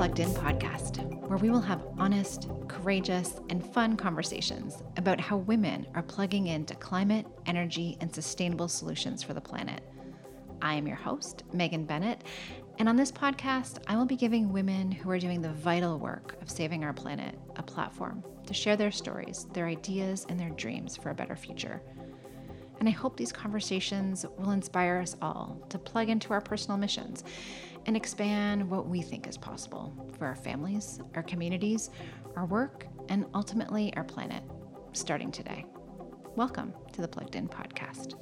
Plugged In podcast, where we will have honest, courageous, and fun conversations about how women are plugging into climate, energy, and sustainable solutions for the planet. I am your host, Megan Bennett, and on this podcast, I will be giving women who are doing the vital work of saving our planet a platform to share their stories, their ideas, and their dreams for a better future. And I hope these conversations will inspire us all to plug into our personal missions and expand what we think is possible for our families, our communities, our work, and ultimately our planet, starting today. Welcome to the Plugged In Podcast.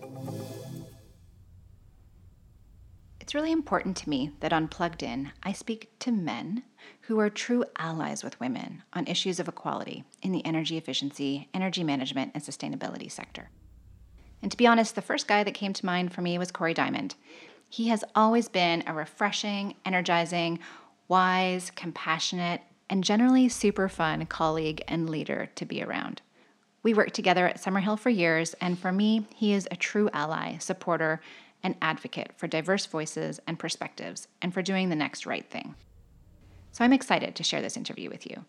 It's really important to me that on Plugged In, I speak to men who are true allies with women on issues of equality in the energy efficiency, energy management, and sustainability sector. And to be honest, the first guy that came to mind for me was Corey Diamond. He has always been a refreshing, energizing, wise, compassionate, and generally super fun colleague and leader to be around. We worked together at Summerhill for years, and for me, he is a true ally, supporter, and advocate for diverse voices and perspectives, and for doing the next right thing. So I'm excited to share this interview with you.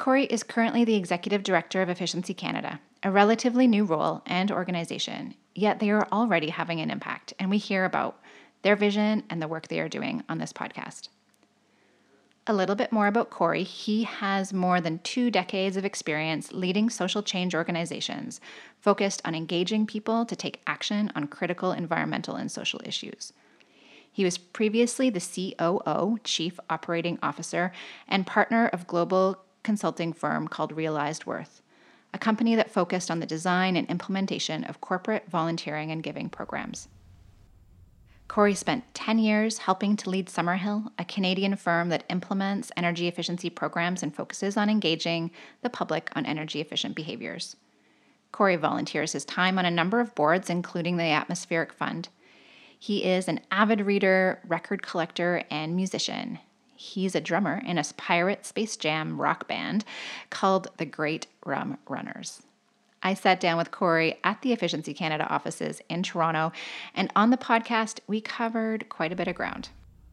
Corey is currently the Executive Director of Efficiency Canada, a relatively new role and organization, yet they are already having an impact, and we hear about their vision and the work they are doing on this podcast. A little bit more about Corey. He has more than two decades of experience leading social change organizations focused on engaging people to take action on critical environmental and social issues. He was previously the COO, Chief Operating Officer, and partner of global consulting firm called Realized Worth a company that focused on the design and implementation of corporate volunteering and giving programs. Corey spent 10 years helping to lead Summerhill, a Canadian firm that implements energy efficiency programs and focuses on engaging the public on energy efficient behaviors. Corey volunteers his time on a number of boards, including the Atmospheric Fund. He is an avid reader, record collector, and musician. He's a drummer in a pirate space jam rock band called the Great Rum Runners. I sat down with Corey at the Efficiency Canada offices in Toronto, and on the podcast, we covered quite a bit of ground.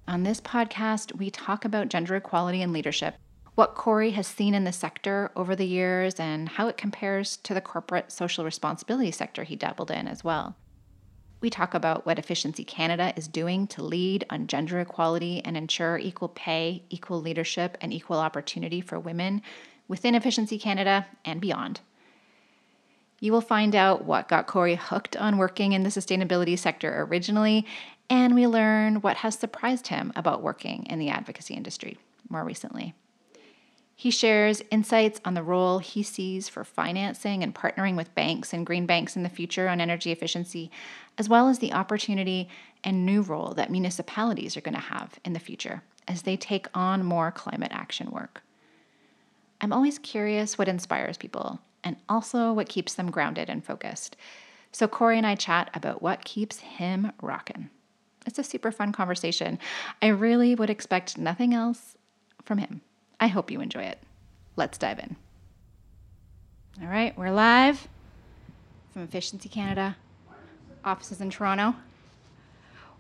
On this podcast, we talk about gender equality and leadership, what Corey has seen in the sector over the years, and how it compares to the corporate social responsibility sector he dabbled in as well. We talk about what Efficiency Canada is doing to lead on gender equality and ensure equal pay, equal leadership, and equal opportunity for women within Efficiency Canada and beyond. You will find out what got Corey hooked on working in the sustainability sector originally, and we learn what has surprised him about working in the advocacy industry more recently. He shares insights on the role he sees for financing and partnering with banks and green banks in the future on energy efficiency, as well as the opportunity and new role that municipalities are going to have in the future as they take on more climate action work. I'm always curious what inspires people and also what keeps them grounded and focused. So, Corey and I chat about what keeps him rocking. It's a super fun conversation. I really would expect nothing else from him. I hope you enjoy it. Let's dive in. All right, we're live from Efficiency Canada, offices in Toronto.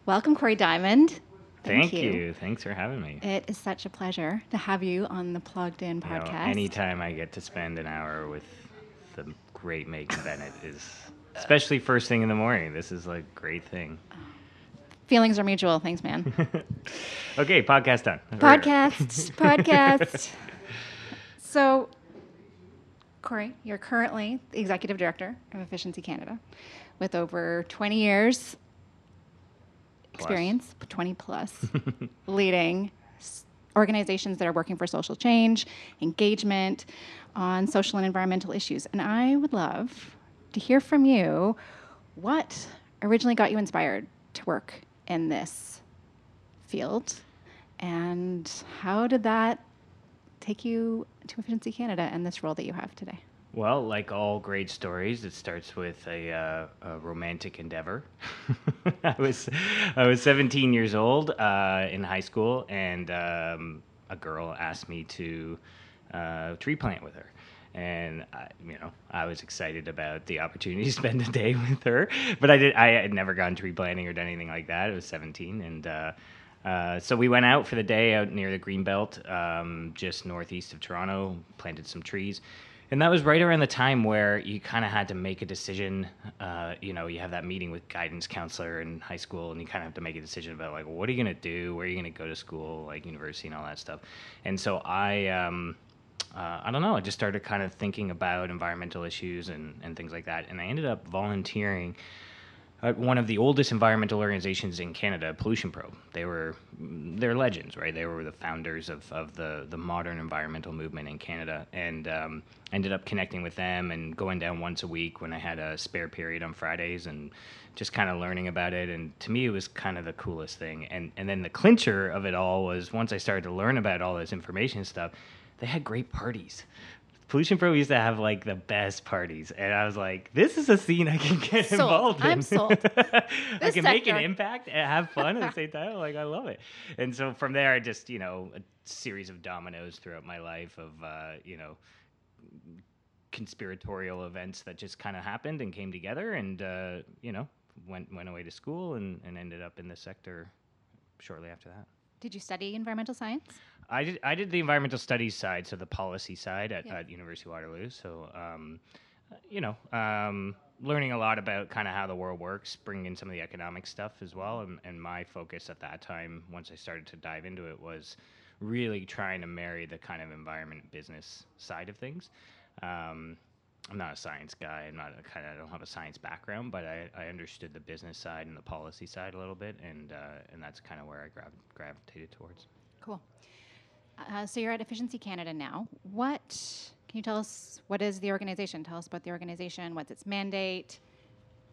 Welcome, Corey Diamond. Thank, Thank you. you. Thanks for having me. It is such a pleasure to have you on the Plugged In podcast. You know, anytime I get to spend an hour with the great Megan Bennett is, especially first thing in the morning, this is like a great thing. Feelings are mutual. Thanks, man. okay, podcast done. Podcast, podcast. So, Corey, you're currently the executive director of Efficiency Canada with over 20 years experience, 20 plus, leading organizations that are working for social change, engagement on social and environmental issues. And I would love to hear from you what originally got you inspired to work in this field. And how did that take you to Efficiency Canada and this role that you have today? Well, like all great stories, it starts with a, uh, a romantic endeavor. I was I was 17 years old uh, in high school, and um, a girl asked me to uh, tree plant with her and I, you know I was excited about the opportunity to spend a day with her. But I did I had never gone tree planting or done anything like that. I was 17, and uh, Uh, so we went out for the day out near the Greenbelt, um, just northeast of Toronto, planted some trees. And that was right around the time where you kind of had to make a decision. Uh, you know, you have that meeting with guidance counselor in high school, and you kind of have to make a decision about like, what are you going to do? Where are you going to go to school, like university and all that stuff. And so I, um, uh, I don't know, I just started kind of thinking about environmental issues and, and things like that. And I ended up volunteering uh, one of the oldest environmental organizations in Canada, Pollution Probe. They were they're legends, right? They were the founders of, of the the modern environmental movement in Canada, and um, ended up connecting with them and going down once a week when I had a spare period on Fridays and just kind of learning about it. And to me, it was kind of the coolest thing. And and then the clincher of it all was once I started to learn about all this information stuff, they had great parties. Pollution Probe used to have like the best parties, and I was like, "This is a scene I can get Sold. involved in. I'm sold. I This can make an impact and have fun at the same time. Like I love it." And so from there, I just you know a series of dominoes throughout my life of uh, you know conspiratorial events that just kind of happened and came together, and uh, you know went went away to school and, and ended up in the sector shortly after that. Did you study environmental science? I did. I did the environmental studies side, so the policy side at, Yeah. at University of Waterloo. So, um, you know, um, learning a lot about kind of how the world works, bringing in some of the economic stuff as well. And, and my focus at that time, once I started to dive into it, was really trying to marry the kind of environment business side of things. Um, I'm not a science guy. I'm not a kind of. I don't have a science background, but I, I understood the business side and the policy side a little bit, and uh, and that's kind of where I grav- gravitated towards. Cool. Uh, so you're at Efficiency Canada now. What can you tell us? What is the organization? Tell us about the organization. What's its mandate?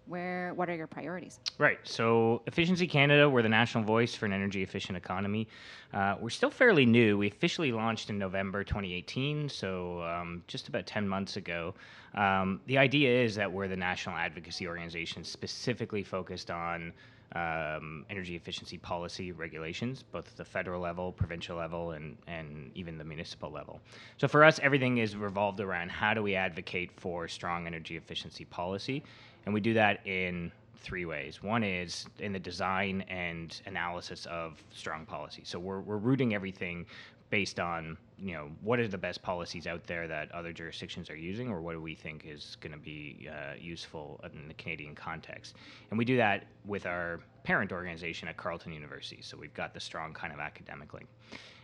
Where? What are your priorities? Right. So, Efficiency Canada, we're the national voice for an energy efficient economy. Uh, we're still fairly new. We officially launched in November 2018, so um, just about 10 months ago. Um, the idea is that we're the national advocacy organization specifically focused on um, energy efficiency policy regulations, both at the federal level, provincial level, and, and even the municipal level. So for us, everything is revolved around how do we advocate for strong energy efficiency policy, and we do that in three ways. One is in the design and analysis of strong policy. So we're, we're rooting everything based on you know what are the best policies out there that other jurisdictions are using or what do we think is going to be uh, useful in the canadian context and we do that with our parent organization at carleton university so we've got the strong kind of academic link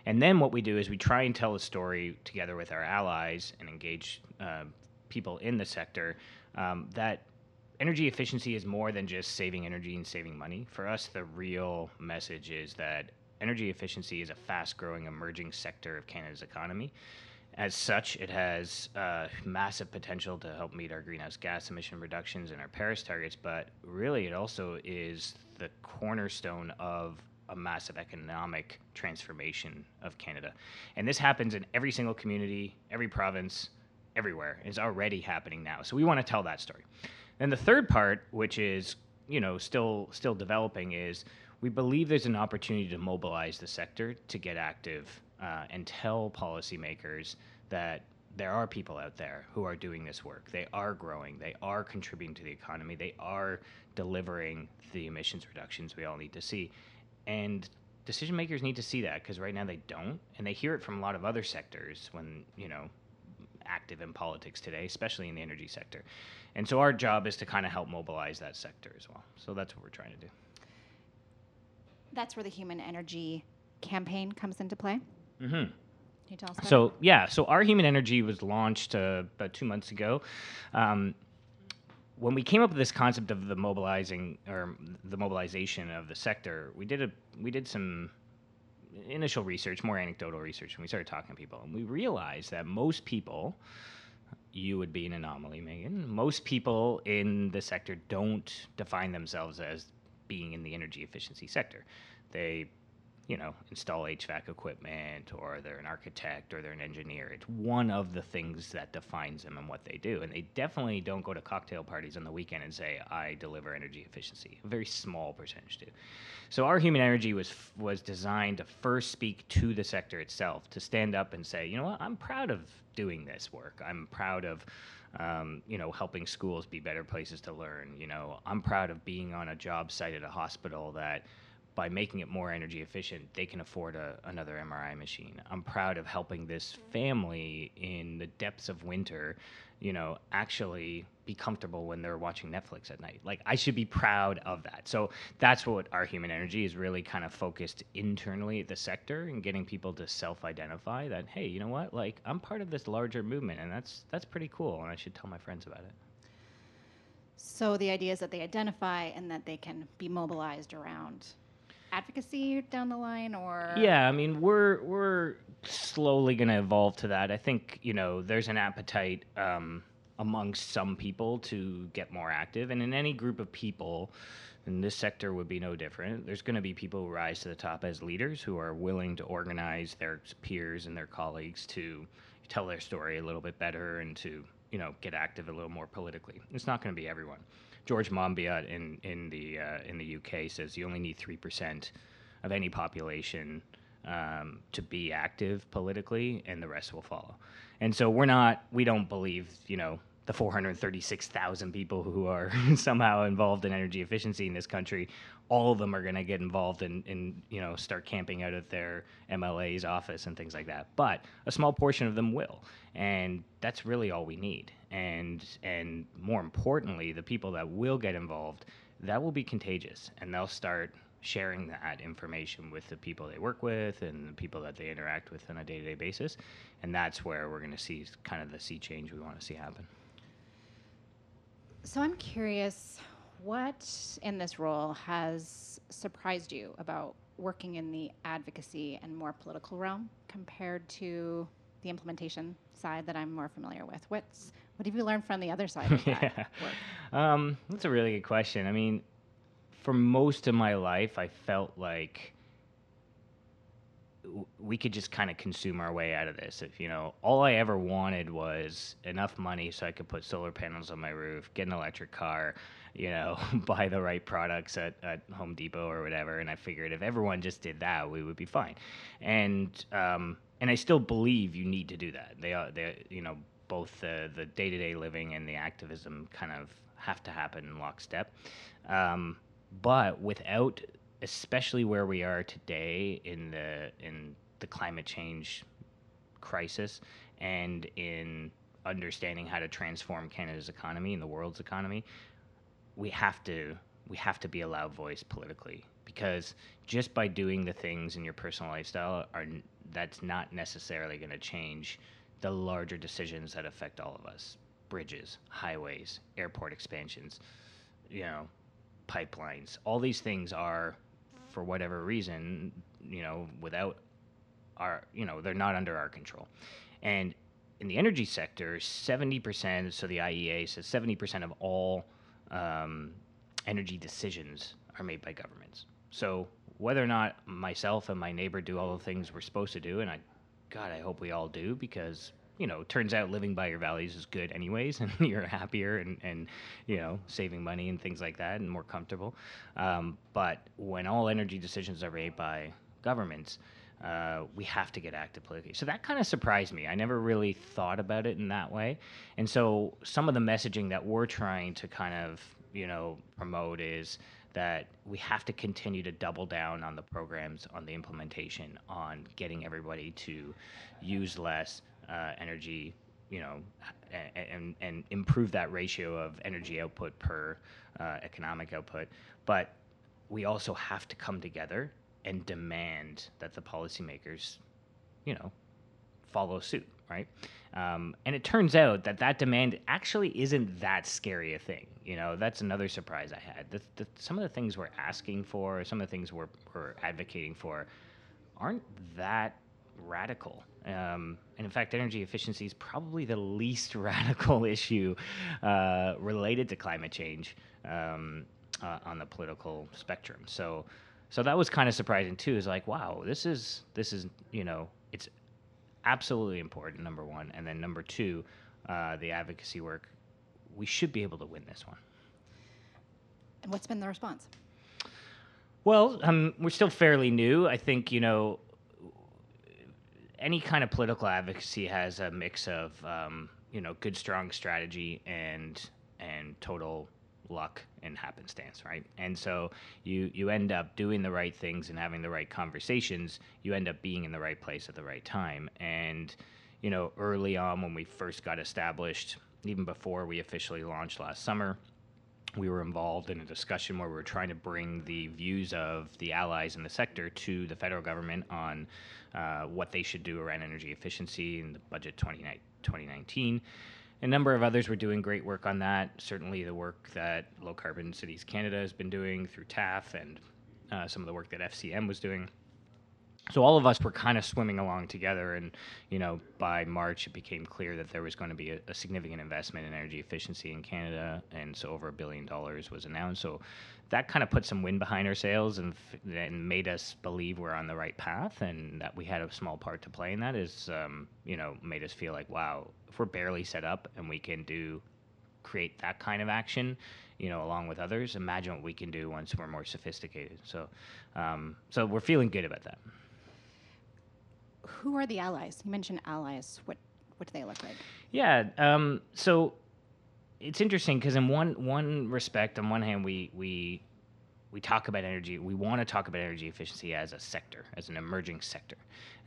and then what we do is we try and tell a story together with our allies and engage uh, people in the sector um, that energy efficiency is more than just saving energy and saving money. For us, the real message is that energy efficiency is a fast growing, emerging sector of Canada's economy. As such, it has uh, massive potential to help meet our greenhouse gas emission reductions and our Paris targets, but really, it also is the cornerstone of a massive economic transformation of Canada. And this happens in every single community, every province, everywhere. It's already happening now. So we want to tell that story. And the third part, which is you know still still developing, is we believe there's an opportunity to mobilize the sector to get active uh, and tell policymakers that there are people out there who are doing this work. They are growing. They are contributing to the economy. They are delivering the emissions reductions we all need to see. And decision makers need to see that because right now they don't, and they hear it from a lot of other sectors when you know active in politics today, especially in the energy sector. And so our job is to kind of help mobilize that sector as well. So that's what we're trying to do. That's where the Human Energy campaign comes into play. Mm-hmm. Can you tell us about it? So yeah, so our human energy was launched uh, about two months ago. Um, when we came up with this concept of the mobilizing or the mobilization of the sector, we did a we did some initial research, more anecdotal research, and we started talking to people, and we realized that most people, you would be an anomaly, Megan. Most people in the sector don't define themselves as being in the energy efficiency sector. They you know, install HVAC equipment or they're an architect or they're an engineer. It's one of the things that defines them and what they do. And they definitely don't go to cocktail parties on the weekend and say, I deliver energy efficiency. A very small percentage do. So our human energy was was designed to first speak to the sector itself, to stand up and say, you know what, I'm proud of doing this work. I'm proud of um, you know, helping schools be better places to learn. You know, I'm proud of being on a job site at a hospital that by making it more energy efficient, they can afford a, another MRI machine. I'm proud of helping this family in the depths of winter, you know, actually be comfortable when they're watching Netflix at night. Like, I should be proud of that. So, that's what our human energy is really kind of focused internally at the sector and getting people to self identify that, hey, you know what? Like, I'm part of this larger movement, and that's, that's pretty cool, and I should tell my friends about it. So the idea is that they identify and that they can be mobilized around advocacy down the line or Yeah, I mean, we're we're slowly going to evolve to that. I think you know there's an appetite um, amongst some people to get more active, and in any group of people, and this sector would be no different. There's going to be people who rise to the top as leaders who are willing to organize their peers and their colleagues to tell their story a little bit better and to you know get active a little more politically. It's not going to be everyone. George Monbiot in in the uh, in the UK says you only need three percent of any population um, to be active politically, and the rest will follow. And so we're not we don't believe you know the 436,000 people who are somehow involved in energy efficiency in this country, all of them are going to get involved in, in, you know, start camping out of their MLA's office and things like that. But a small portion of them will, and that's really all we need. And and more importantly, the people that will get involved, that will be contagious, and they'll start sharing that information with the people they work with and the people that they interact with on a day-to-day basis and that's where we're going to see kind of the sea change we want to see happen so I'm curious, what in this role has surprised you about working in the advocacy and more political realm compared to the implementation side that I'm more familiar with? What's what have you learned from the other side of that yeah. work? Um, that's a really good question. I mean, for most of my life, I felt like we could just kind of consume our way out of this. If you know, all I ever wanted was enough money so I could put solar panels on my roof, get an electric car, you know, buy the right products at, at Home Depot or whatever. And I figured if everyone just did that, we would be fine. And um, and I still believe you need to do that. They are, they, you know, both the the day to day living and the activism kind of have to happen in lockstep. Um, but without especially where we are today in the in the climate change crisis and in understanding how to transform Canada's economy and the world's economy, we have to we have to be a loud voice politically because just by doing the things in your personal lifestyle are that's not necessarily going to change the larger decisions that affect all of us. Bridges highways airport expansions you know pipelines all these things are for whatever reason, you know, without our, you know, they're not under our control. And in the energy sector, 70%, so the IEA says 70% of all um, energy decisions are made by governments. So whether or not myself and my neighbor do all the things we're supposed to do, and I, God, I hope we all do because you know, turns out living by your values is good anyways, and you're happier and, and you know, saving money and things like that and more comfortable. Um, but when all energy decisions are made by governments, uh, we have to get active politically. So that kind of surprised me. I never really thought about it in that way. And so some of the messaging that we're trying to kind of, you know, promote is that we have to continue to double down on the programs, on the implementation, on getting everybody to use less, uh, energy, you know, and, and improve that ratio of energy output per uh, economic output. But we also have to come together and demand that the policymakers, you know, follow suit, right? Um, and it turns out that that demand actually isn't that scary a thing. You know, that's another surprise I had. The, the, some of the things we're asking for, some of the things we're, we're advocating for, aren't that radical. Um, and in fact, energy efficiency is probably the least radical issue uh, related to climate change um, uh, on the political spectrum. So, so that was kind of surprising too. Is like, wow, this is this is you know, it's absolutely important. Number one, and then number two, uh, the advocacy work. We should be able to win this one. And what's been the response? Well, um, we're still fairly new. I think you know any kind of political advocacy has a mix of um, you know good strong strategy and and total luck and happenstance, right? And so you you end up doing the right things and having the right conversations. You end up being in the right place at the right time. And you know, early on when we first got established, even before we officially launched last summer, we were involved in a discussion where we were trying to bring the views of the allies in the sector to the federal government on uh, what they should do around energy efficiency in the budget 2019. A number of others were doing great work on that. Certainly, the work that Low Carbon Cities Canada has been doing through TAF and uh, some of the work that FCM was doing so all of us were kind of swimming along together and you know by march it became clear that there was going to be a, a, significant investment in energy efficiency in canada and so over a billion dollars was announced so that kind of put some wind behind our sails and, and made us believe we're on the right path and that we had a small part to play in that is um, you know made us feel like wow if we're barely set up and we can do create that kind of action you know, along with others. Imagine what we can do once we're more sophisticated. So, um, so we're feeling good about that who are the allies? You mentioned allies. What what do they look like? Yeah. Um, so it's interesting because in one one respect, on one hand, we we we talk about energy. We want to talk about energy efficiency as a sector, as an emerging sector.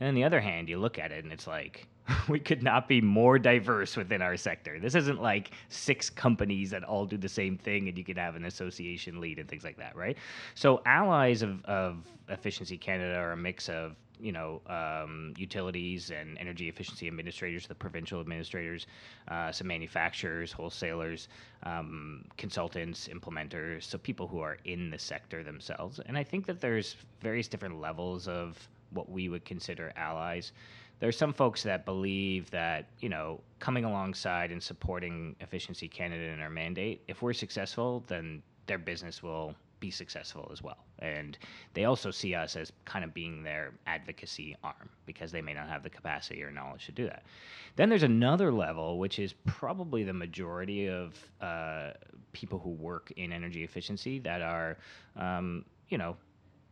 And on the other hand, you look at it and it's like we could not be more diverse within our sector. This isn't like six companies that all do the same thing and you could have an association lead and things like that, right? So allies of, of Efficiency Canada are a mix of you know, um, utilities and energy efficiency administrators, the provincial administrators, uh, some manufacturers, wholesalers, um, consultants, implementers, so people who are in the sector themselves. And I think that there's various different levels of what we would consider allies. There's some folks that believe that, you know, coming alongside and supporting Efficiency Canada in our mandate, if we're successful, then their business will be successful as well. And they also see us as kind of being their advocacy arm because they may not have the capacity or knowledge to do that. Then there's another level, which is probably the majority of uh, people who work in energy efficiency that are, um, you know,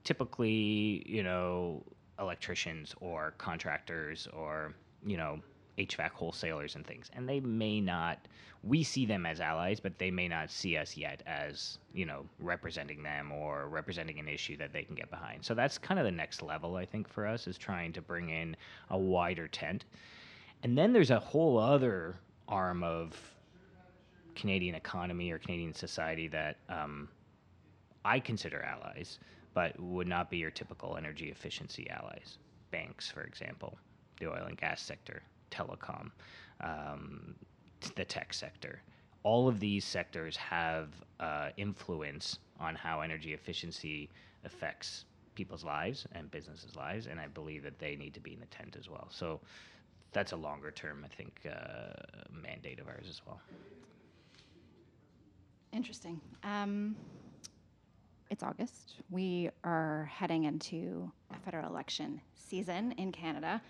typically, you know, electricians or contractors or, you know, HVAC wholesalers and things, and they may not. We see them as allies, but they may not see us yet as you know representing them or representing an issue that they can get behind. So that's kind of the next level, I think, for us is trying to bring in a wider tent. And then there's a whole other arm of Canadian economy or Canadian society that um, I consider allies, but would not be your typical energy efficiency allies. Banks, for example, the oil and gas sector, telecom, um, the tech sector. All of these sectors have uh, influence on how energy efficiency affects people's lives and businesses' lives, and I believe that they need to be in the tent as well. So that's a longer term, I think, uh, mandate of ours as well. Interesting. Um, it's August. We are heading into a federal election season in Canada.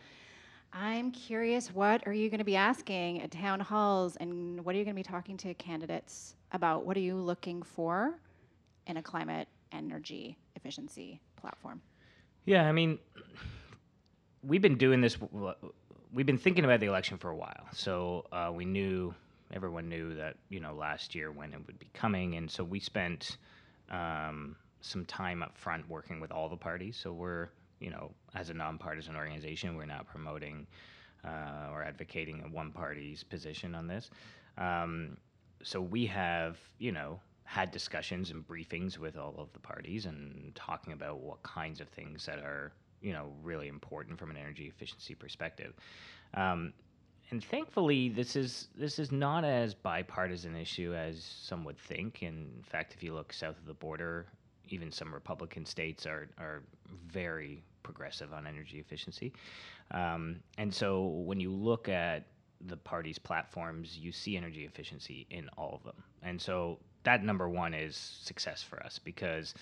I'm curious, what are you going to be asking at town halls and what are you going to be talking to candidates about? What are you looking for in a climate energy efficiency platform? Yeah, I mean, we've been doing this, we've been thinking about the election for a while. So uh, we knew, everyone knew that, you know, last year when it would be coming. And so we spent um, some time up front working with all the parties. So we're, you know, as a nonpartisan organization, we're not promoting uh, or advocating a one party's position on this. Um, so we have, you know, had discussions and briefings with all of the parties and talking about what kinds of things that are, you know, really important from an energy efficiency perspective. Um, and thankfully, this is this is not as bipartisan issue as some would think. In fact, if you look south of the border, even some Republican states are are very progressive on energy efficiency. Um, and so when you look at the party's platforms, you see energy efficiency in all of them. And so that number one is success for us because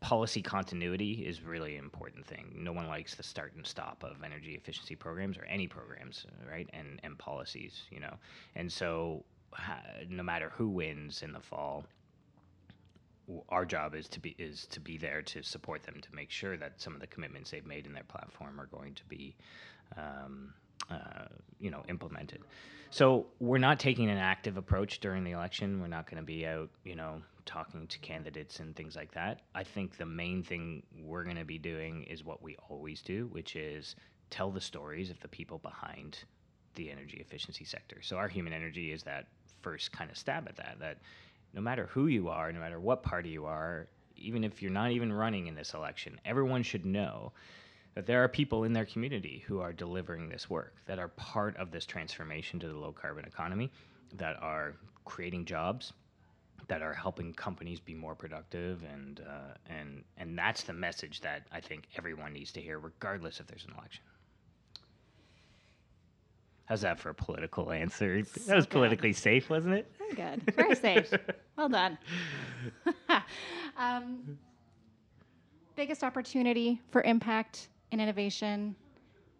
policy continuity is really an important thing. No one likes the start and stop of energy efficiency programs or any programs, right? And and policies, you know. And so no matter who wins in the fall, our job is to be is to be there to support them to make sure that some of the commitments they've made in their platform are going to be um, uh, you know, implemented. So we're not taking an active approach during the election. We're not going to be out, you know, talking to candidates and things like that. I think the main thing we're going to be doing is what we always do, which is tell the stories of the people behind the energy efficiency sector. So our human energy is that first kind of stab at that. That no matter who you are, no matter what party you are, even if you're not even running in this election, everyone should know that there are people in their community who are delivering this work, that are part of this transformation to the low carbon economy, that are creating jobs, that are helping companies be more productive, and uh, and and that's the message that I think everyone needs to hear, regardless if there's an election. How's that for a political answer? that was good. politically safe, wasn't it? Very good. Very safe. well done. um, biggest opportunity for impact and innovation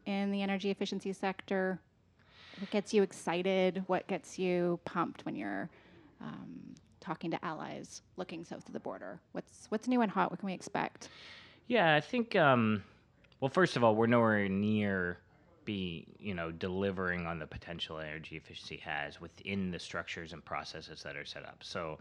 in the energy efficiency sector? What gets you excited? What gets you pumped when you're um, talking to allies looking south of the border? What's what's new and hot? What can we expect? Yeah, I think. Um, well, first of all, we're nowhere near be you know delivering on the potential energy efficiency has within the structures and processes that are set up. So.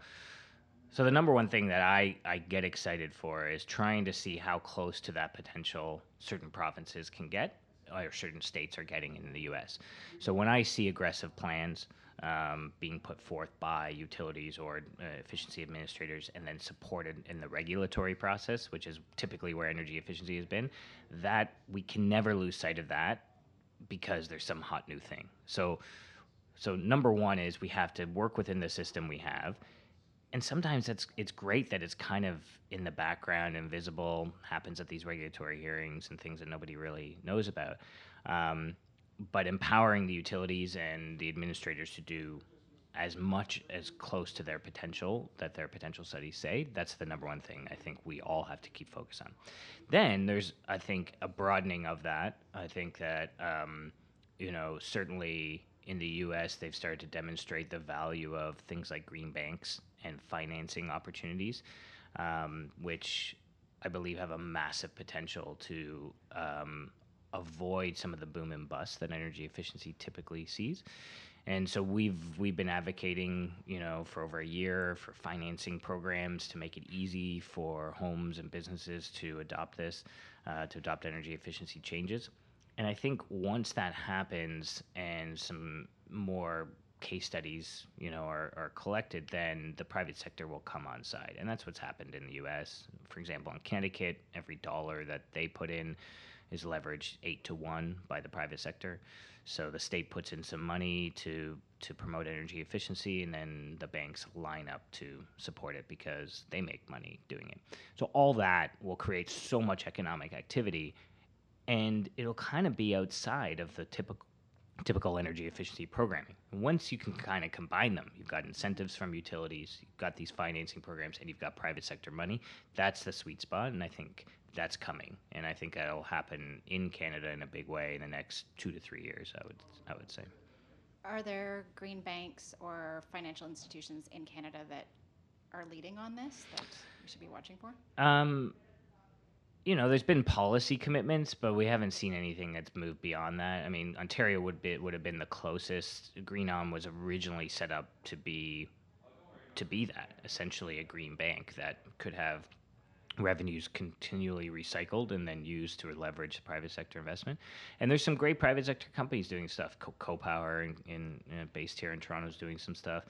So the number one thing that I, I get excited for is trying to see how close to that potential certain provinces can get or certain states are getting in the U.S. So when I see aggressive plans um, being put forth by utilities or uh, efficiency administrators and then supported in the regulatory process, which is typically where energy efficiency has been, that we can never lose sight of that because there's some hot new thing. So, so number one is we have to work within the system we have, and sometimes it's it's great that it's kind of in the background, invisible, happens at these regulatory hearings and things that nobody really knows about. Um, but empowering the utilities and the administrators to do as much as close to their potential that their potential studies say that's the number one thing i think we all have to keep focus on. Then there's i think a broadening of that. I think that um, you know certainly in the us they've started to demonstrate the value of things like green banks and financing opportunities um, which i believe have a massive potential to um, avoid some of the boom and bust that energy efficiency typically sees and so we've we've been advocating, you know, for over a year for financing programs to make it easy for homes and businesses to adopt this, uh, to adopt energy efficiency changes. And I think once that happens and some more case studies, you know, are, are collected, then the private sector will come on side. And that's what's happened in the U.S. For example, in Connecticut, every dollar that they put in is leveraged eight to one by the private sector. So the state puts in some money to to promote energy efficiency, and then the banks line up to support it because they make money doing it. So all that will create so much economic activity, and it'll kind of be outside of the typical typical energy efficiency programming. Once you can kind of combine them, you've got incentives from utilities, you've got these financing programs, and you've got private sector money. That's the sweet spot, and I think that's coming, and I think that'll happen in Canada in a big way in the next two to three years. I would I would say. Are there green banks or financial institutions in Canada that are leading on this that we should be watching for? Um, you know, there's been policy commitments, but we haven't seen anything that's moved beyond that. I mean, Ontario would be would have been the closest. Green GreenON was originally set up to be to be that essentially a green bank that could have revenues continually recycled and then used to leverage private sector investment. And there's some great private sector companies doing stuff. Co- Power, in, in, in, based here in Toronto, is doing some stuff.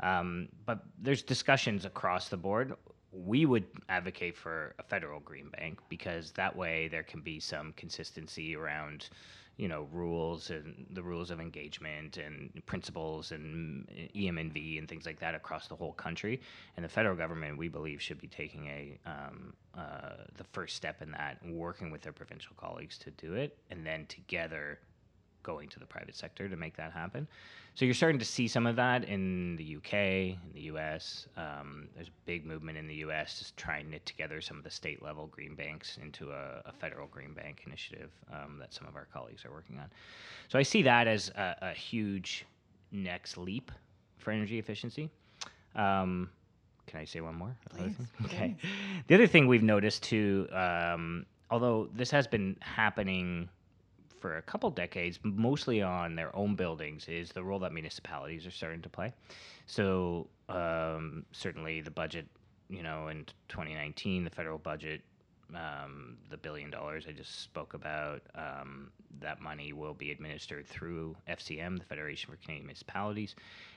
Um, but there's discussions across the board. We would advocate for a federal green bank because that way there can be some consistency around you know rules and the rules of engagement and principles and EM&V and things like that across the whole country. And the federal government, we believe, should be taking a um, uh, the first step in that, working with their provincial colleagues to do it, and then together going to the private sector to make that happen. So you're starting to see some of that in the UK, in the US. Um, there's a big movement in the US to try and knit together some of the state level green banks into a, a federal green bank initiative um, that some of our colleagues are working on. So I see that as a, a huge next leap for energy efficiency. Um, can I say one more? Please, okay. The other thing we've noticed too, um, although this has been happening for a couple decades, mostly on their own buildings, is the role that municipalities are starting to play. So um, certainly the budget, you know, in 2019, the federal budget um, the billion dollars I just spoke about, um, that money will be administered through FCM, the Federation for Canadian Municipalities.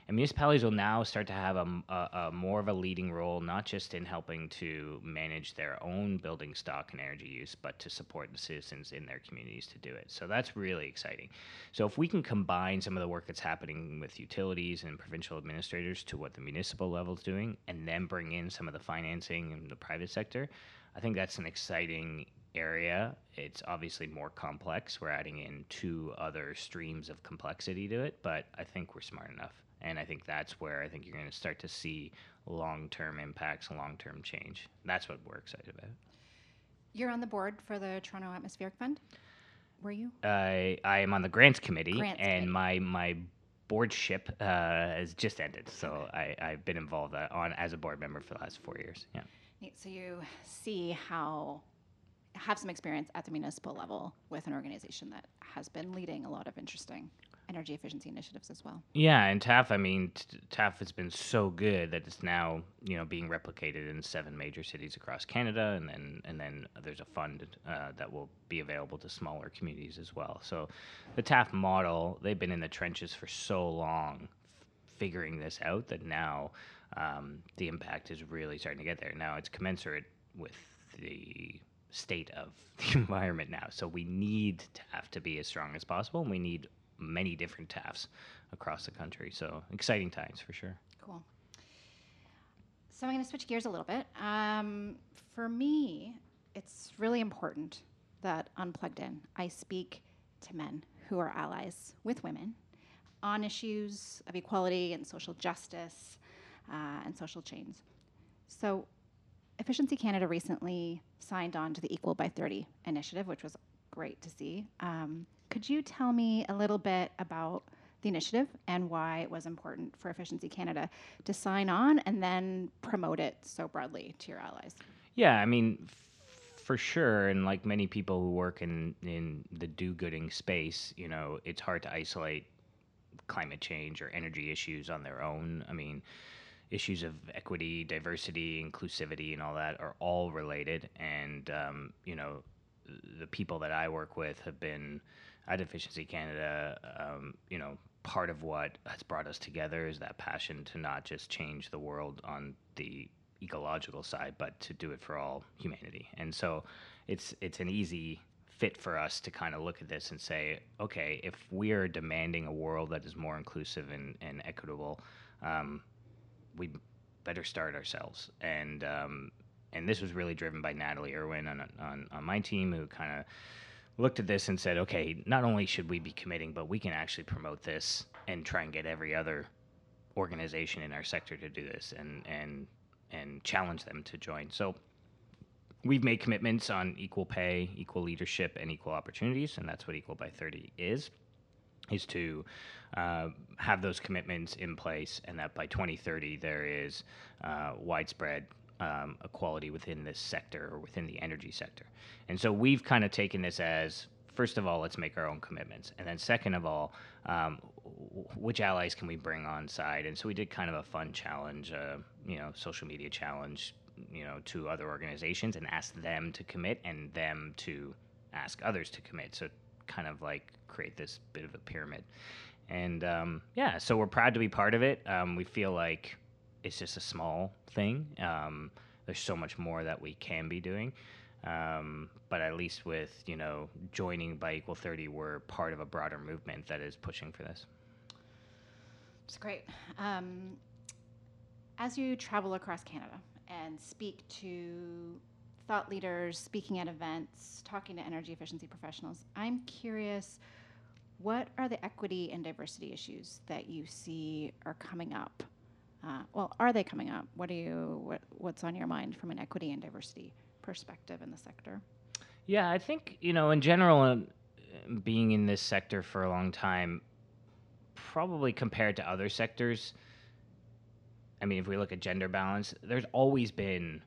And municipalities will now start to have a, a, a, more of a leading role, not just in helping to manage their own building stock and energy use, but to support the citizens in their communities to do it. So that's really exciting. So if we can combine some of the work that's happening with utilities and provincial administrators to what the municipal level is doing, and then bring in some of the financing in the private sector, I think that's an exciting area. It's obviously more complex. We're adding in two other streams of complexity to it, but I think we're smart enough. And I think that's where I think you're going to start to see long term impacts long term change. That's what we're excited about. You're on the board for the Toronto Atmospheric Fund. Were you? I I am on the grants committee, Grants and committee. my my boardship uh, has just ended. So I, I've been involved uh, on as a board member for the last four years. Yeah. So you see how have some experience at the municipal level with an organization that has been leading a lot of interesting energy efficiency initiatives as well. Yeah, and TAF, I mean, TAF has been so good that it's now, you know, being replicated in seven major cities across Canada, and then and then there's a fund uh, that will be available to smaller communities as well. So, the TAF model, they've been in the trenches for so long, figuring this out that now um, the impact is really starting to get there. Now it's commensurate with the state of the environment now. So we need TAF to be as strong as possible, and we need many different TAFs across the country. So exciting times for sure. Cool. So I'm going to switch gears a little bit. Um, for me, it's really important that Unplugged In, I speak to men who are allies with women on issues of equality and social justice uh, and social change. So, Efficiency Canada recently signed on to the Equal by 30 initiative, which was great to see. Um, could you tell me a little bit about the initiative and why it was important for Efficiency Canada to sign on and then promote it so broadly to your allies? Yeah, I mean, for sure, and like many people who work in in the do-gooding space, you know, it's hard to isolate climate change or energy issues on their own. I mean, issues of equity, diversity, inclusivity, and all that are all related. And um, you know, the people that I work with have been at Efficiency Canada. Um, you know, part of what has brought us together is that passion to not just change the world on the ecological side, but to do it for all humanity. And so, it's it's an easy fit for us to kind of look at this and say, okay, if we are demanding a world that is more inclusive and, and equitable, um, we better start ourselves. And um, and this was really driven by Natalie Irwin on on, on my team, who kind of looked at this and said, okay, not only should we be committing, but we can actually promote this and try and get every other organization in our sector to do this and and and challenge them to join. So we've made commitments on equal pay, equal leadership, and equal opportunities, and that's what Equal by 30 is is to uh, have those commitments in place, and that by 2030 there is uh, widespread um, equality within this sector or within the energy sector. And so we've kind of taken this as first of all, let's make our own commitments, and then second of all, um, which allies can we bring on side? And so we did kind of a fun challenge, uh, you know, social media challenge, you know, to other organizations and ask them to commit and them to ask others to commit. So kind of like create this bit of a pyramid. And um, yeah, so we're proud to be part of it. Um, we feel like it's just a small thing. Um, there's so much more that we can be doing. Um, but at least with you know joining by Equal 30, we're part of a broader movement that is pushing for this. It's great. Um, as you travel across Canada and speak to thought leaders, speaking at events, talking to energy efficiency professionals, I'm curious what are the equity and diversity issues that you see are coming up? Uh, well, are they coming up? What do you what, what's on your mind from an equity and diversity perspective in the sector? Yeah, I think you know in general, uh, being in this sector for a long time, probably compared to other sectors. I mean, if we look at gender balance, there's always been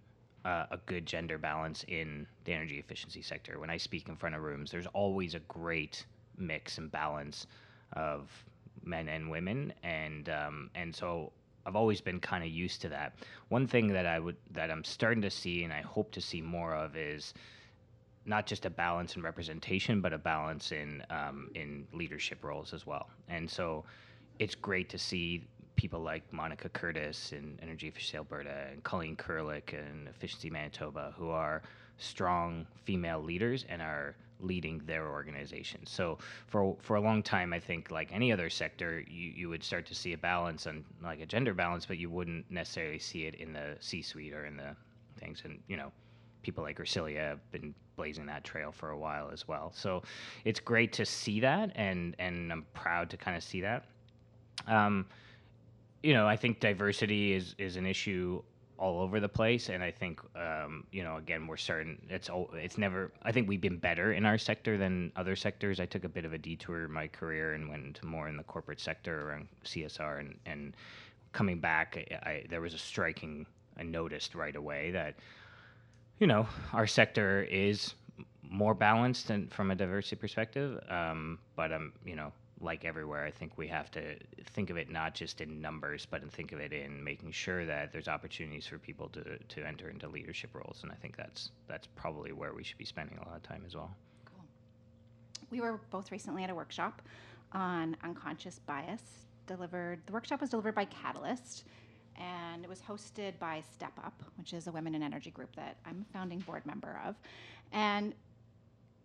uh, a good gender balance in the energy efficiency sector. When I speak in front of rooms, there's always a great mix and balance of men and women, and um, and so I've always been kind of used to that. One thing that I would that I'm starting to see, and I hope to see more of, is not just a balance in representation, but a balance in um, in leadership roles as well. And so, it's great to see people like Monica Curtis and Energy Efficiency Alberta and Colleen Kuruluk and Efficiency Manitoba, who are strong female leaders and are leading their organizations. So for for a long time, I think like any other sector, you, you would start to see a balance and like a gender balance, but you wouldn't necessarily see it in the C-suite or in the things. And you know, people like Ursilia have been blazing that trail for a while as well. So it's great to see that, and and I'm proud to kind of see that. Um, you know, I think diversity is is an issue all over the place, and I think um, you know again we're certain It's all, it's never. I think we've been better in our sector than other sectors. I took a bit of a detour in my career and went more in the corporate sector around CSR and and coming back, I, I, there was a striking. I noticed right away that you know our sector is more balanced and from a diversity perspective. Um, but um, you know, like everywhere, I think we have to think of it not just in numbers, but think of it in making sure that there's opportunities for people to, to enter into leadership roles. And I think that's that's probably where we should be spending a lot of time as well. Cool. We were both recently at a workshop on unconscious bias. Delivered the workshop was delivered by Catalyst, and it was hosted by Step Up, which is a women in energy group that I'm a founding board member of. And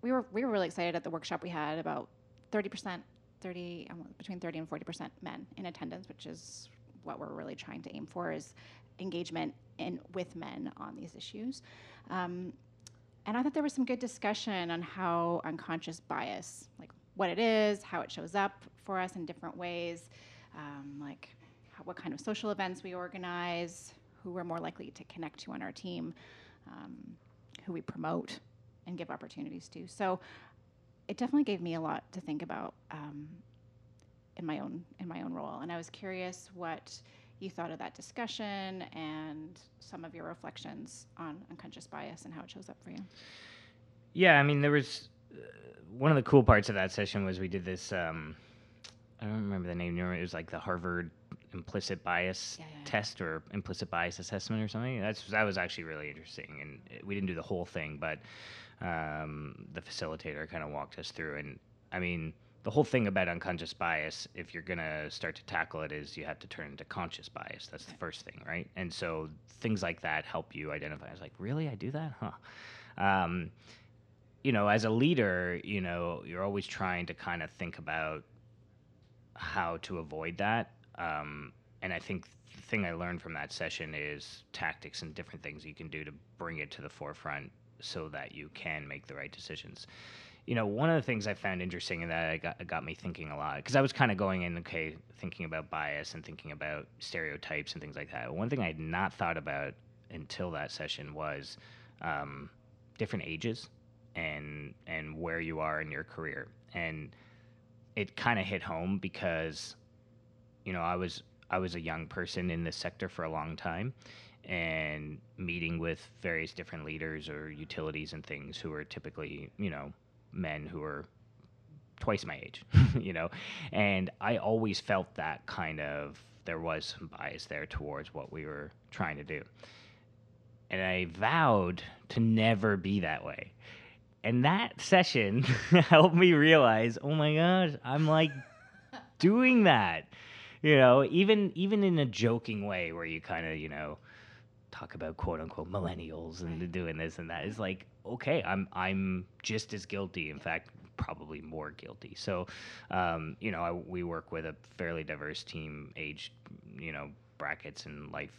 we were we were really excited at the workshop. We had about 30 percent 30 um, between 30 and 40 percent men in attendance, which is what we're really trying to aim for is engagement in with men on these issues. Um, and I thought there was some good discussion on how unconscious bias, like what it is, how it shows up for us in different ways, um, like how, what kind of social events we organize, who we're more likely to connect to on our team, um, who we promote and give opportunities to. So it definitely gave me a lot to think about um, in my own in my own role. And I was curious what you thought of that discussion and some of your reflections on unconscious bias and how it shows up for you. Yeah, I mean, there was uh, one of the cool parts of that session was we did this. Um, I don't remember the name. It was like the Harvard implicit bias yeah, yeah, yeah. test or implicit bias assessment or something. That's that was actually really interesting, and we didn't do the whole thing, but um, the facilitator kind of walked us through. And I mean, the whole thing about unconscious bias, if you're gonna start to tackle it, is you have to turn into conscious bias. That's the first thing, right? And so things like that help you identify. I was like, really, I do that, huh? Um, you know, as a leader, you know, you're always trying to kind of think about how to avoid that. Um, and I think the thing I learned from that session is tactics and different things you can do to bring it to the forefront so that you can make the right decisions. You know, one of the things I found interesting in that got got me thinking a lot because I was kind of going in, okay, thinking about bias and thinking about stereotypes and things like that. One thing I had not thought about until that session was um, different ages and and where you are in your career, and it kind of hit home because, you know, I was I was a young person in this sector for a long time, and meeting with various different leaders or utilities and things who are typically, you know, men who are twice my age, you know, and I always felt that kind of there was some bias there towards what we were trying to do. And I vowed to never be that way. And that session helped me realize, oh my gosh, I'm like doing that. You know, even even in a joking way where you kind of, you know, talk about quote unquote millennials and doing this and that. Is like okay i'm i'm just as guilty in fact probably more guilty. So um, you know I, we work with a fairly diverse team age you know brackets and life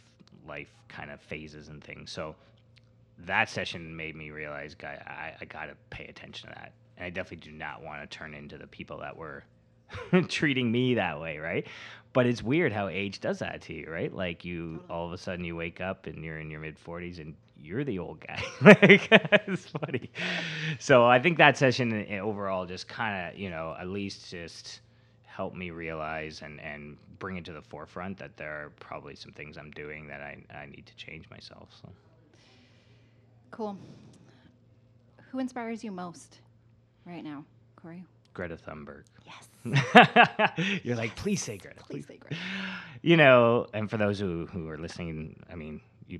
life kind of phases and things. So that session made me realize guy I, I gotta pay attention to that. And i definitely do not want to turn into the people that were treating me that way, right? But it's weird how age does that to you, right? Like you mm-hmm. all of a sudden you wake up and you're in your mid 40s and you're the old guy. like it's funny. So I think that session eh, overall just kind of, you know, at least just helped me realize and and bring it to the forefront that there are probably some things I'm doing that I I need to change myself. So cool. Who inspires you most right now, Corey? Greta Thunberg. Yes. You're like, please say Greta. Please say Greta. You know, and for those who, who are listening, I mean, you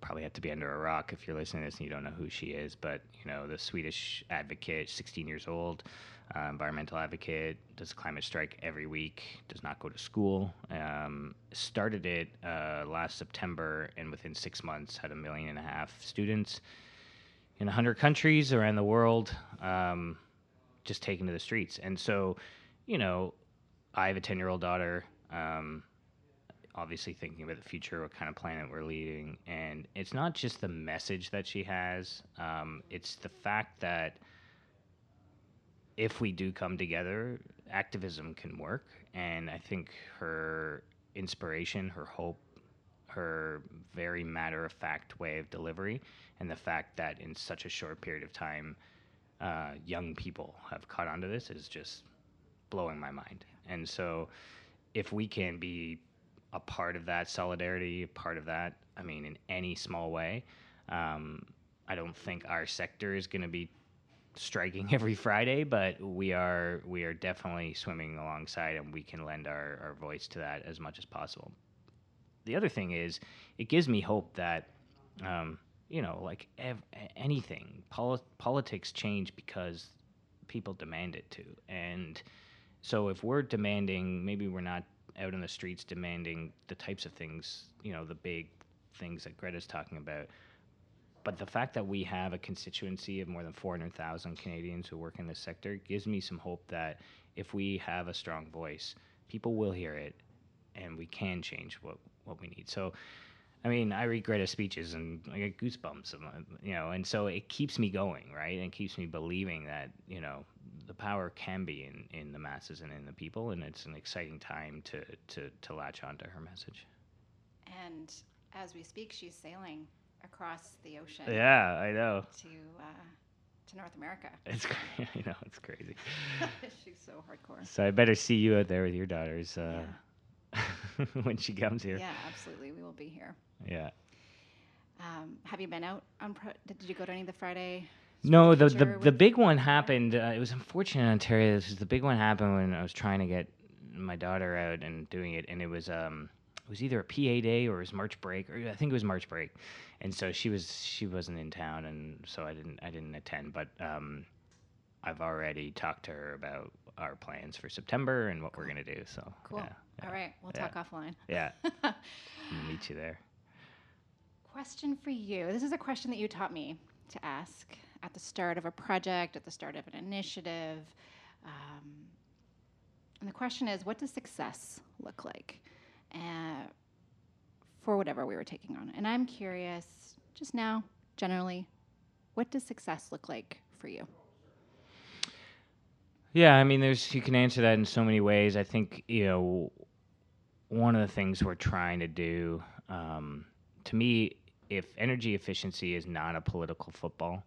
probably have to be under a rock if you're listening to this and you don't know who she is. But, you know, the Swedish advocate, 16 years old, uh, environmental advocate, does a climate strike every week, does not go to school. Um, started it uh, last September, and within six months had a million and a half students in 100 countries around the world um, just taken to the streets. And so, you know, I have a 10 year old daughter, um, obviously thinking about the future, what kind of planet we're leading. And it's not just the message that she has, um, it's the fact that if we do come together, activism can work. And I think her inspiration, her hope, her very matter of fact way of delivery, and the fact that in such a short period of time, uh, young people have caught on to this is just blowing my mind. And so, if we can be a part of that solidarity, a part of that, I mean, in any small way, um, I don't think our sector is going to be striking every Friday, but we are we are definitely swimming alongside, and we can lend our, our voice to that as much as possible. The other thing is, it gives me hope that, um, you know, like ev- anything, poli- politics change because people demand it to, and so if we're demanding, maybe we're not out in the streets demanding the types of things, you know, the big things that Greta's talking about. But the fact that we have a constituency of more than 400,000 Canadians who work in this sector gives me some hope that if we have a strong voice, people will hear it and we can change what, what we need. So, I mean, I read Greta's speeches and I get goosebumps, you know, and so it keeps me going, right? And keeps me believing that, you know, the power can be in, in the masses and in the people, and it's an exciting time to, to, to latch onto her message. And as we speak, she's sailing across the ocean. Yeah, I know. To uh, to North America. It's crazy. I know it's crazy. she's so hardcore. So I better see you out there with your daughters uh, yeah. when she comes here. Yeah, absolutely. We will be here. Yeah. Um, have you been out on? Pro- did you go to any of the Friday? No, the the, the big one happened. Uh, it was unfortunate in Ontario. This was the big one happened when I was trying to get my daughter out and doing it, and it was um it was either a PA day or it was March break, or I think it was March break, and so she was she wasn't in town, and so I didn't I didn't attend. But um, I've already talked to her about our plans for September and what cool. we're gonna do. So cool. Yeah, yeah. All right, we'll yeah. talk offline. Yeah, meet you there. Question for you. This is a question that you taught me to ask at the start of a project, at the start of an initiative. Um, and the question is, what does success look like uh, for whatever we were taking on? And I'm curious, just now, generally, what does success look like for you? Yeah, I mean, there's you can answer that in so many ways. I think you know one of the things we're trying to do. Um, to me, if energy efficiency is not a political football,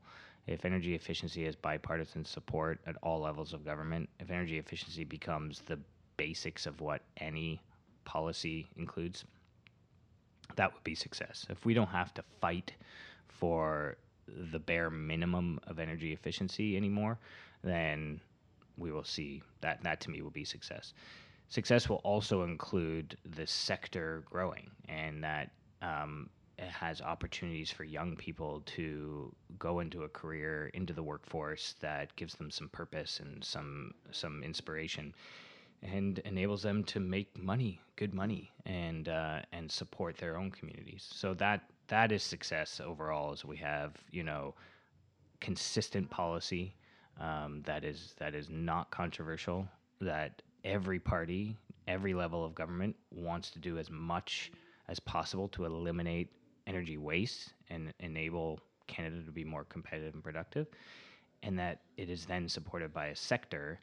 if energy efficiency has bipartisan support at all levels of government, if energy efficiency becomes the basics of what any policy includes, that would be success. If we don't have to fight for the bare minimum of energy efficiency anymore, then we will see that that to me will be success. Success will also include the sector growing and that um, has opportunities for young people to go into a career into the workforce that gives them some purpose and some some inspiration and enables them to make money good money and uh, and support their own communities. So that that is success overall as we have you know consistent policy um, that is that is not controversial that every party every level of government wants to do as much as possible to eliminate energy waste and enable Canada to be more competitive and productive, and that it is then supported by a sector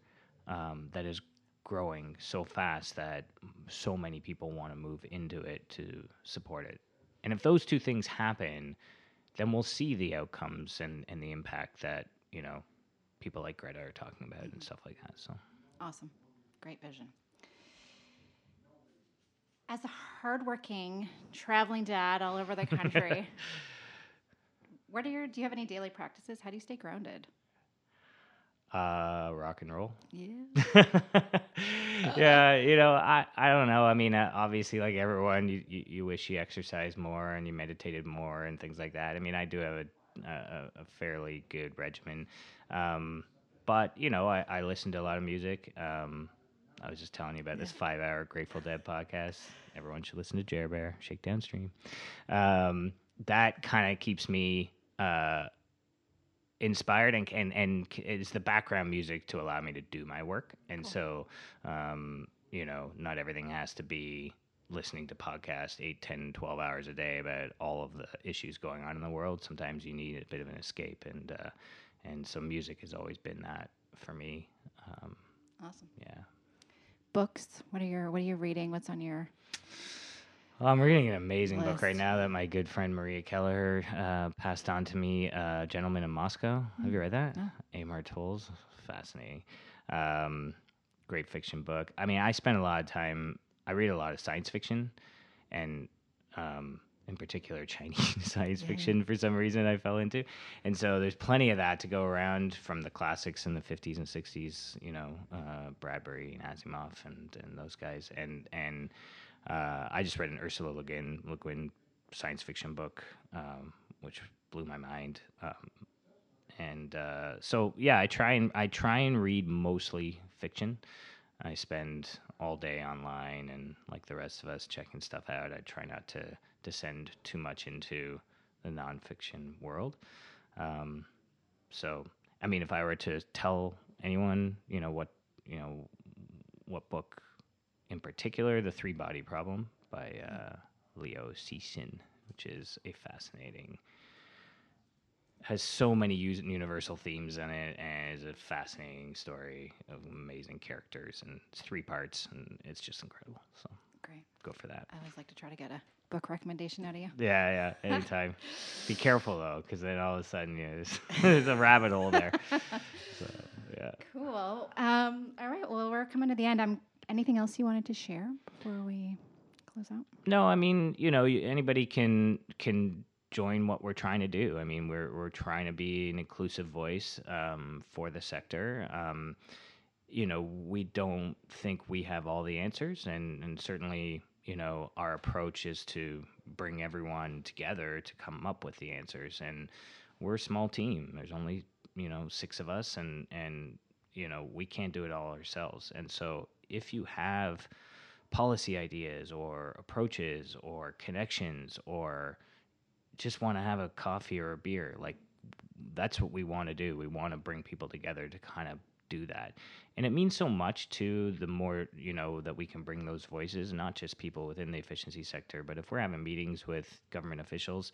um, that is growing so fast that so many people want to move into it to support it. And if those two things happen, then we'll see the outcomes and, and the impact that, you know, people like Greta are talking about and stuff like that. So awesome. Great vision as a hardworking traveling dad all over the country, what are your? Do you have any daily practices? How do you stay grounded? Uh, rock and roll. Yeah. yeah, you know, I, I don't know. I mean, uh, obviously, like everyone, you, you, you wish you exercised more and you meditated more and things like that. I mean, I do have a, a, a fairly good regimen. Um, but, you know, I, I listen to a lot of music. Um, I was just telling you about this five hour Grateful Dead podcast. Everyone should listen to Jer Bear, Shakedown Stream. Um, that kind of keeps me uh, inspired and, and and it's the background music to allow me to do my work and Cool. so um, you know not everything has to be listening to podcasts 8 10 12 hours a day about all of the issues going on in the world sometimes you need a bit of an escape and uh, and so music has always been that for me um, Awesome. yeah Books. What are your What are you reading? What's on your Well, I'm reading an amazing book right List. now that my good friend Maria Kelleher uh, passed on to me, uh, Gentleman in Moscow. Have you read that? No. Amor Towles. Fascinating. Um, great fiction book. I mean, I spend a lot of time, I read a lot of science fiction and um, in particular Chinese science Yeah. fiction for some reason I fell into. And so there's plenty of that to go around from the classics in the 50s and 60s, you know, uh, Bradbury and Asimov and, and those guys. And, and uh, I just read an Ursula Le Guin, Le Guin science fiction book, um, which blew my mind. Um, and uh, so, yeah, I try and I try and read mostly fiction. I spend all day online and like the rest of us checking stuff out. I try not to descend too much into the nonfiction world. Um, so, I mean, if I were to tell anyone, you know, what, you know, what book in particular, The Three Body Problem by uh, Liu Cixin, which is a fascinating, has so many universal themes in it, and is a fascinating story of amazing characters, and it's three parts, and it's just incredible. So Great. go for that. I always like to try to get a book recommendation out of you. Yeah, yeah, anytime. Be careful though, because then all of a sudden, you know, there's, there's a rabbit hole there. So, yeah. Cool. Um, all right. Well, we're coming to the end. Um, anything else you wanted to share before we close out? No, I mean, you know, anybody can can join what we're trying to do. I mean, we're we're trying to be an inclusive voice um, for the sector. Um, you know, we don't think we have all the answers, and and certainly, you know, our approach is to bring everyone together to come up with the answers. And we're a small team. There's only you know six of us, and and you know we can't do it all ourselves. And so, if you have policy ideas or approaches or connections or just want to have a coffee or a beer like that's what we want to do we want to bring people together to kind of do that. And it means so much to the more you know that we can bring those voices not just people within the efficiency sector but if we're having meetings with government officials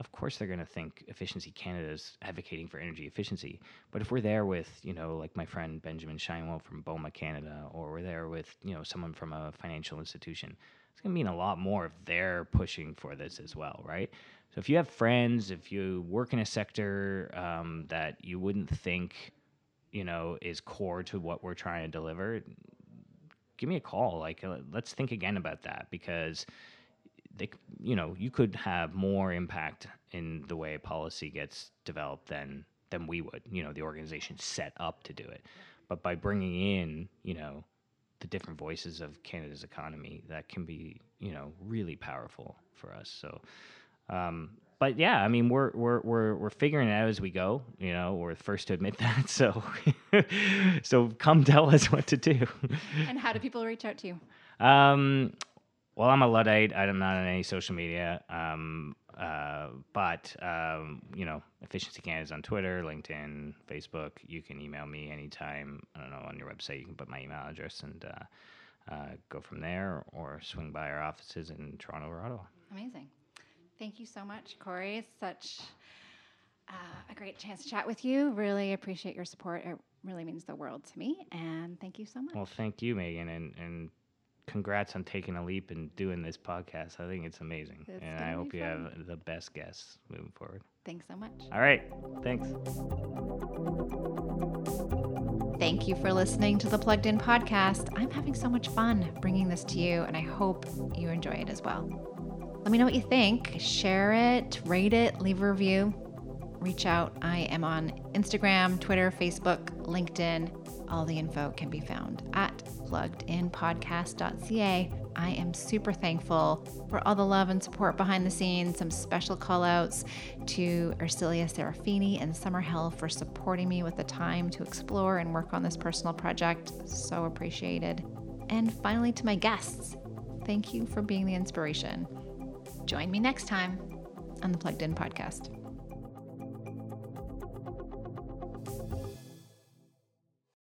of course they're going to think efficiency canada is advocating for energy efficiency. But if we're there with you know like my friend benjamin shinewald from boma canada or we're there with you know someone from a financial institution it's going to mean a lot more if they're pushing for this as well right? So if you have friends if you work in a sector um, that you wouldn't think you know is core to what we're trying to deliver give me a call like uh, let's think again about that because they, you know, you could have more impact in the way policy gets developed than than we would. You know, the organization set up to do it, but by bringing in, you know, the different voices of Canada's economy, that can be, you know, really powerful for us. So, um, but yeah, I mean, we're we're we're we're figuring it out as we go. You know, we're the first to admit that. So, so come tell us what to do. And how do people reach out to you? Um, well, I'm a Luddite. I'm not on any social media. Um, uh, but, um, you know, Efficiency Canada's on Twitter, LinkedIn, Facebook. You can email me anytime. I don't know, on your website, you can put my email address and uh, uh, go from there or swing by our offices in Toronto or Ottawa. Amazing. Thank you so much, Corey. It's such uh, a great chance to chat with you. Really appreciate your support. It really means the world to me. And thank you so much. Well, thank you, Megan, and, and congrats on taking a leap and doing this podcast. I think it's amazing. It's and I hope you have the best guests moving forward. Thanks so much. All right. Thanks. Thank you for listening to the Plugged In podcast. I'm having so much fun bringing this to you, and I hope you enjoy it as well. Let me know what you think. Share it, rate it, leave a review. reach out. I am on Instagram, Twitter, Facebook, LinkedIn. All the info can be found at pluggedinpodcast.ca. I am super thankful for all the love and support behind the scenes. Some special call outs to Ursilia Serafini and Summerhill for supporting me with the time to explore and work on this personal project. So appreciated. And finally, to my guests, thank you for being the inspiration. Join me next time on the Plugged In Podcast.